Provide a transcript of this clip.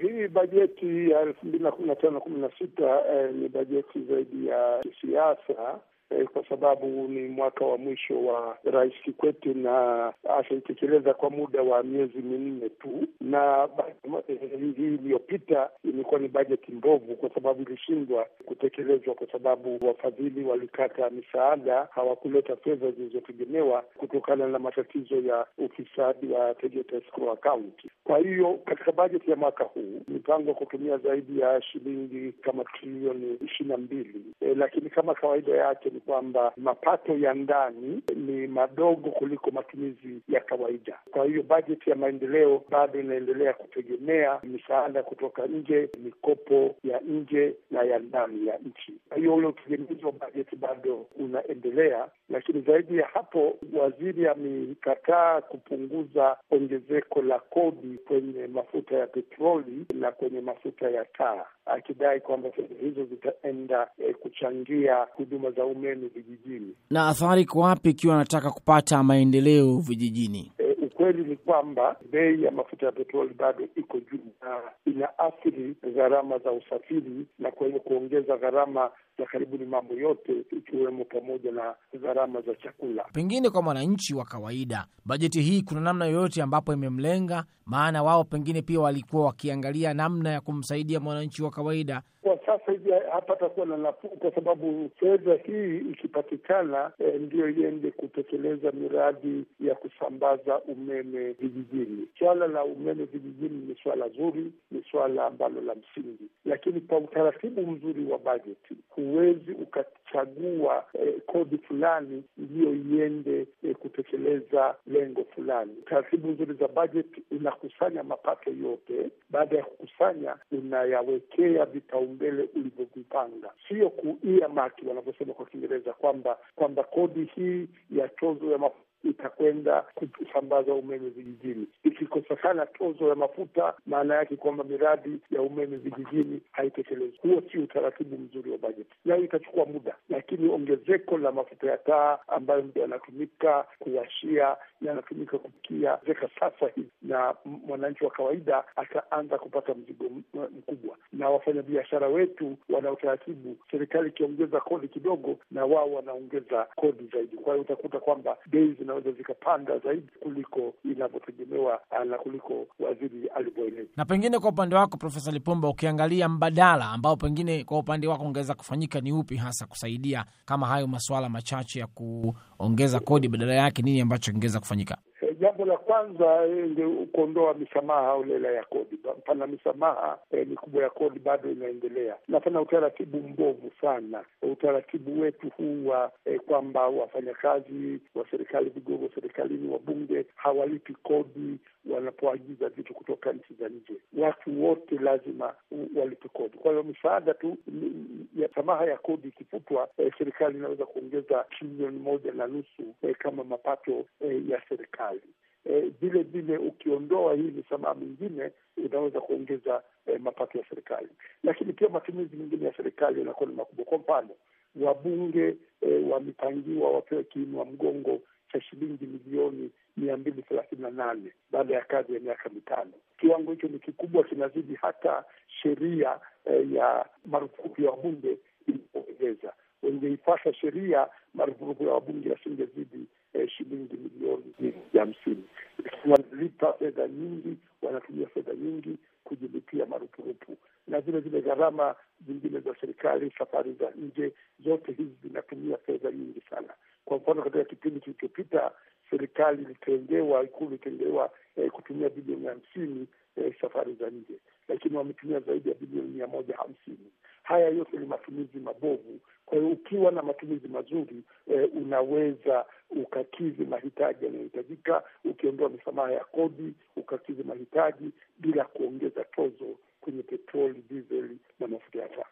Hii bajeti ya elfu mbili na kumi na tano kumi na sita eh, ni bajeti zaidi ya kisiasa eh, kwa sababu ni mwaka wa mwisho wa Rais Kikwete na ataitekeleza kwa muda wa miezi minne tu, na hii iliyopita imekuwa ni bajeti mbovu kwa sababu ilishindwa kutekelezwa kwa sababu wafadhili walikata misaada, hawakuleta fedha zilizotegemewa kutokana na matatizo ya ufisadi wa Tegeta Escrow Account. Kwa hiyo katika bajeti ya mwaka huu mipango kutumia zaidi ya shilingi kama trilioni ishirini na mbili eh, lakini kama kawaida yake ni kwamba mapato ya ndani ni madogo kuliko matumizi ya kawaida. Kwa hiyo bajeti ya maendeleo bado inaendelea kutegemea misaada kutoka nje, mikopo ya nje na ya ndani ya nchi. Kwa hiyo ule utegemezi wa bajeti bado unaendelea, lakini zaidi ya hapo, waziri amekataa kupunguza ongezeko la kodi kwenye mafuta ya petroli na kwenye mafuta ya taa, akidai kwamba fedha hizo zitaenda eh, kuchangia huduma za umeme vijijini. Na athari iko wapi ikiwa anataka kupata maendeleo vijijini? E, ukweli ni kwamba bei ya mafuta ya petroli bado iko juu na ina athiri gharama za usafiri, na kwa hiyo kuongeza gharama za karibuni mambo yote ikiwemo pamoja na gharama za chakula. Pengine kwa mwananchi wa kawaida, bajeti hii kuna namna yoyote ambapo imemlenga? Maana wao pengine pia walikuwa wakiangalia namna ya kumsaidia mwananchi wa kawaida. Kwa sasa hivi hapatakuwa na nafuu, kwa sababu fedha hii ikipatikana, eh, ndiyo iende kutekeleza miradi ya kusambaza umeme vijijini. Swala la umeme vijijini ni swala zuri, ni swala ambalo la msingi, lakini kwa utaratibu mzuri wa bajeti huwezi ukachagua eh, kodi fulani ndiyo iende eh, kutekeleza lengo fulani. Taratibu nzuri za bajeti unakusanya mapato yote, baada ya kukusanya unayawekea vipaumbele ulivyovipanga, sio kuia maki wanavyosema kwa Kiingereza kwamba kwamba kodi hii ya tozo ya mafuta itakwenda kusambaza umeme vijijini. Ikikosekana tozo ya mafuta, maana yake kwamba miradi ya umeme vijijini haitekelezwi. Huo si utaratibu mzuri wa bajeti, nayo itachukua muda, lakini ongezeko la mafuta ya taa ambayo ndio yanatumika kuwashia, yanatumika kupikia zeka sasa hivi, na mwananchi wa kawaida ataanza kupata mzigo mkubwa, na wafanyabiashara wetu wana utaratibu, serikali ikiongeza kodi kidogo, na wao wanaongeza kodi zaidi. Kwa hiyo utakuta kwamba bei zinaweza zikapanda zaidi kuliko inavyotegemewa na kuliko waziri alivyoeleza. Na pengine kwa upande wako Profesa Lipumba, ukiangalia mbadala ambao pengine kwa upande wako ungeweza kufanyika ni upi hasa kusaidia kama hayo masuala machache ya kuongeza kodi, badala yake nini ambacho kingeweza kufanyika? Jambo la kwanza ni kuondoa misamaha holela ya kodi. Pana misamaha eh, mikubwa ya kodi bado inaendelea, na pana utaratibu mbovu sana, utaratibu wetu huu wa eh, kwamba wafanyakazi wa serikali, vigogo serikalini, wabunge hawalipi kodi wanapoagiza vitu kutoka nchi za nje. Watu wote lazima walipe kodi. Kwa hiyo misaada tu ya samaha ya kodi ikifutwa, eh, serikali inaweza kuongeza trilioni moja na nusu eh, kama mapato eh, ya serikali vile vile ukiondoa hii misamaha mingine unaweza kuongeza eh, mapato ya serikali, lakini pia matumizi mengine ya serikali yanakuwa ni makubwa. Kwa mfano, wabunge eh, wamepangiwa wapewe kiinua mgongo cha shilingi milioni mia mbili thelathini na nane baada ya kazi ya miaka mitano. Kiwango hicho ni kikubwa, kinazidi hata sheria eh, ya marufuku ya wabunge ilipoeleza. Wengeipasha sheria marupurupu ya wabunge yasingezidi eh, shilingi milioni hamsini. Wanalipa fedha nyingi, wanatumia fedha nyingi kujilipia marupurupu, na vile vile gharama zingine za serikali, safari za nje, zote hizi zinatumia fedha nyingi sana. Kwa mfano, katika kipindi kilichopita serikali ilitengewa, Ikulu ilitengewa eh, kutumia bilioni hamsini eh, safari za nje, lakini wametumia zaidi ya bilioni mia moja hamsini. Haya yote ni matumizi mabovu. Kwa hiyo ukiwa na matumizi mazuri eh, unaweza ukakidhi mahitaji yanayohitajika, ukiondoa misamaha ya kodi, ukakidhi mahitaji bila kuongeza tozo kwenye petroli, dizeli na mafuta ya taa.